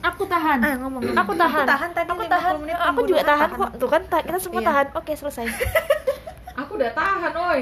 Aku tahan. Ayo ngomong. Aku tahan. Aku tahan tadi Aku tahan. menit Aku juga tahan, tahan kok. Tuh kan kita semua Iya. tahan. Oke, selesai. Aku udah tahan, oi.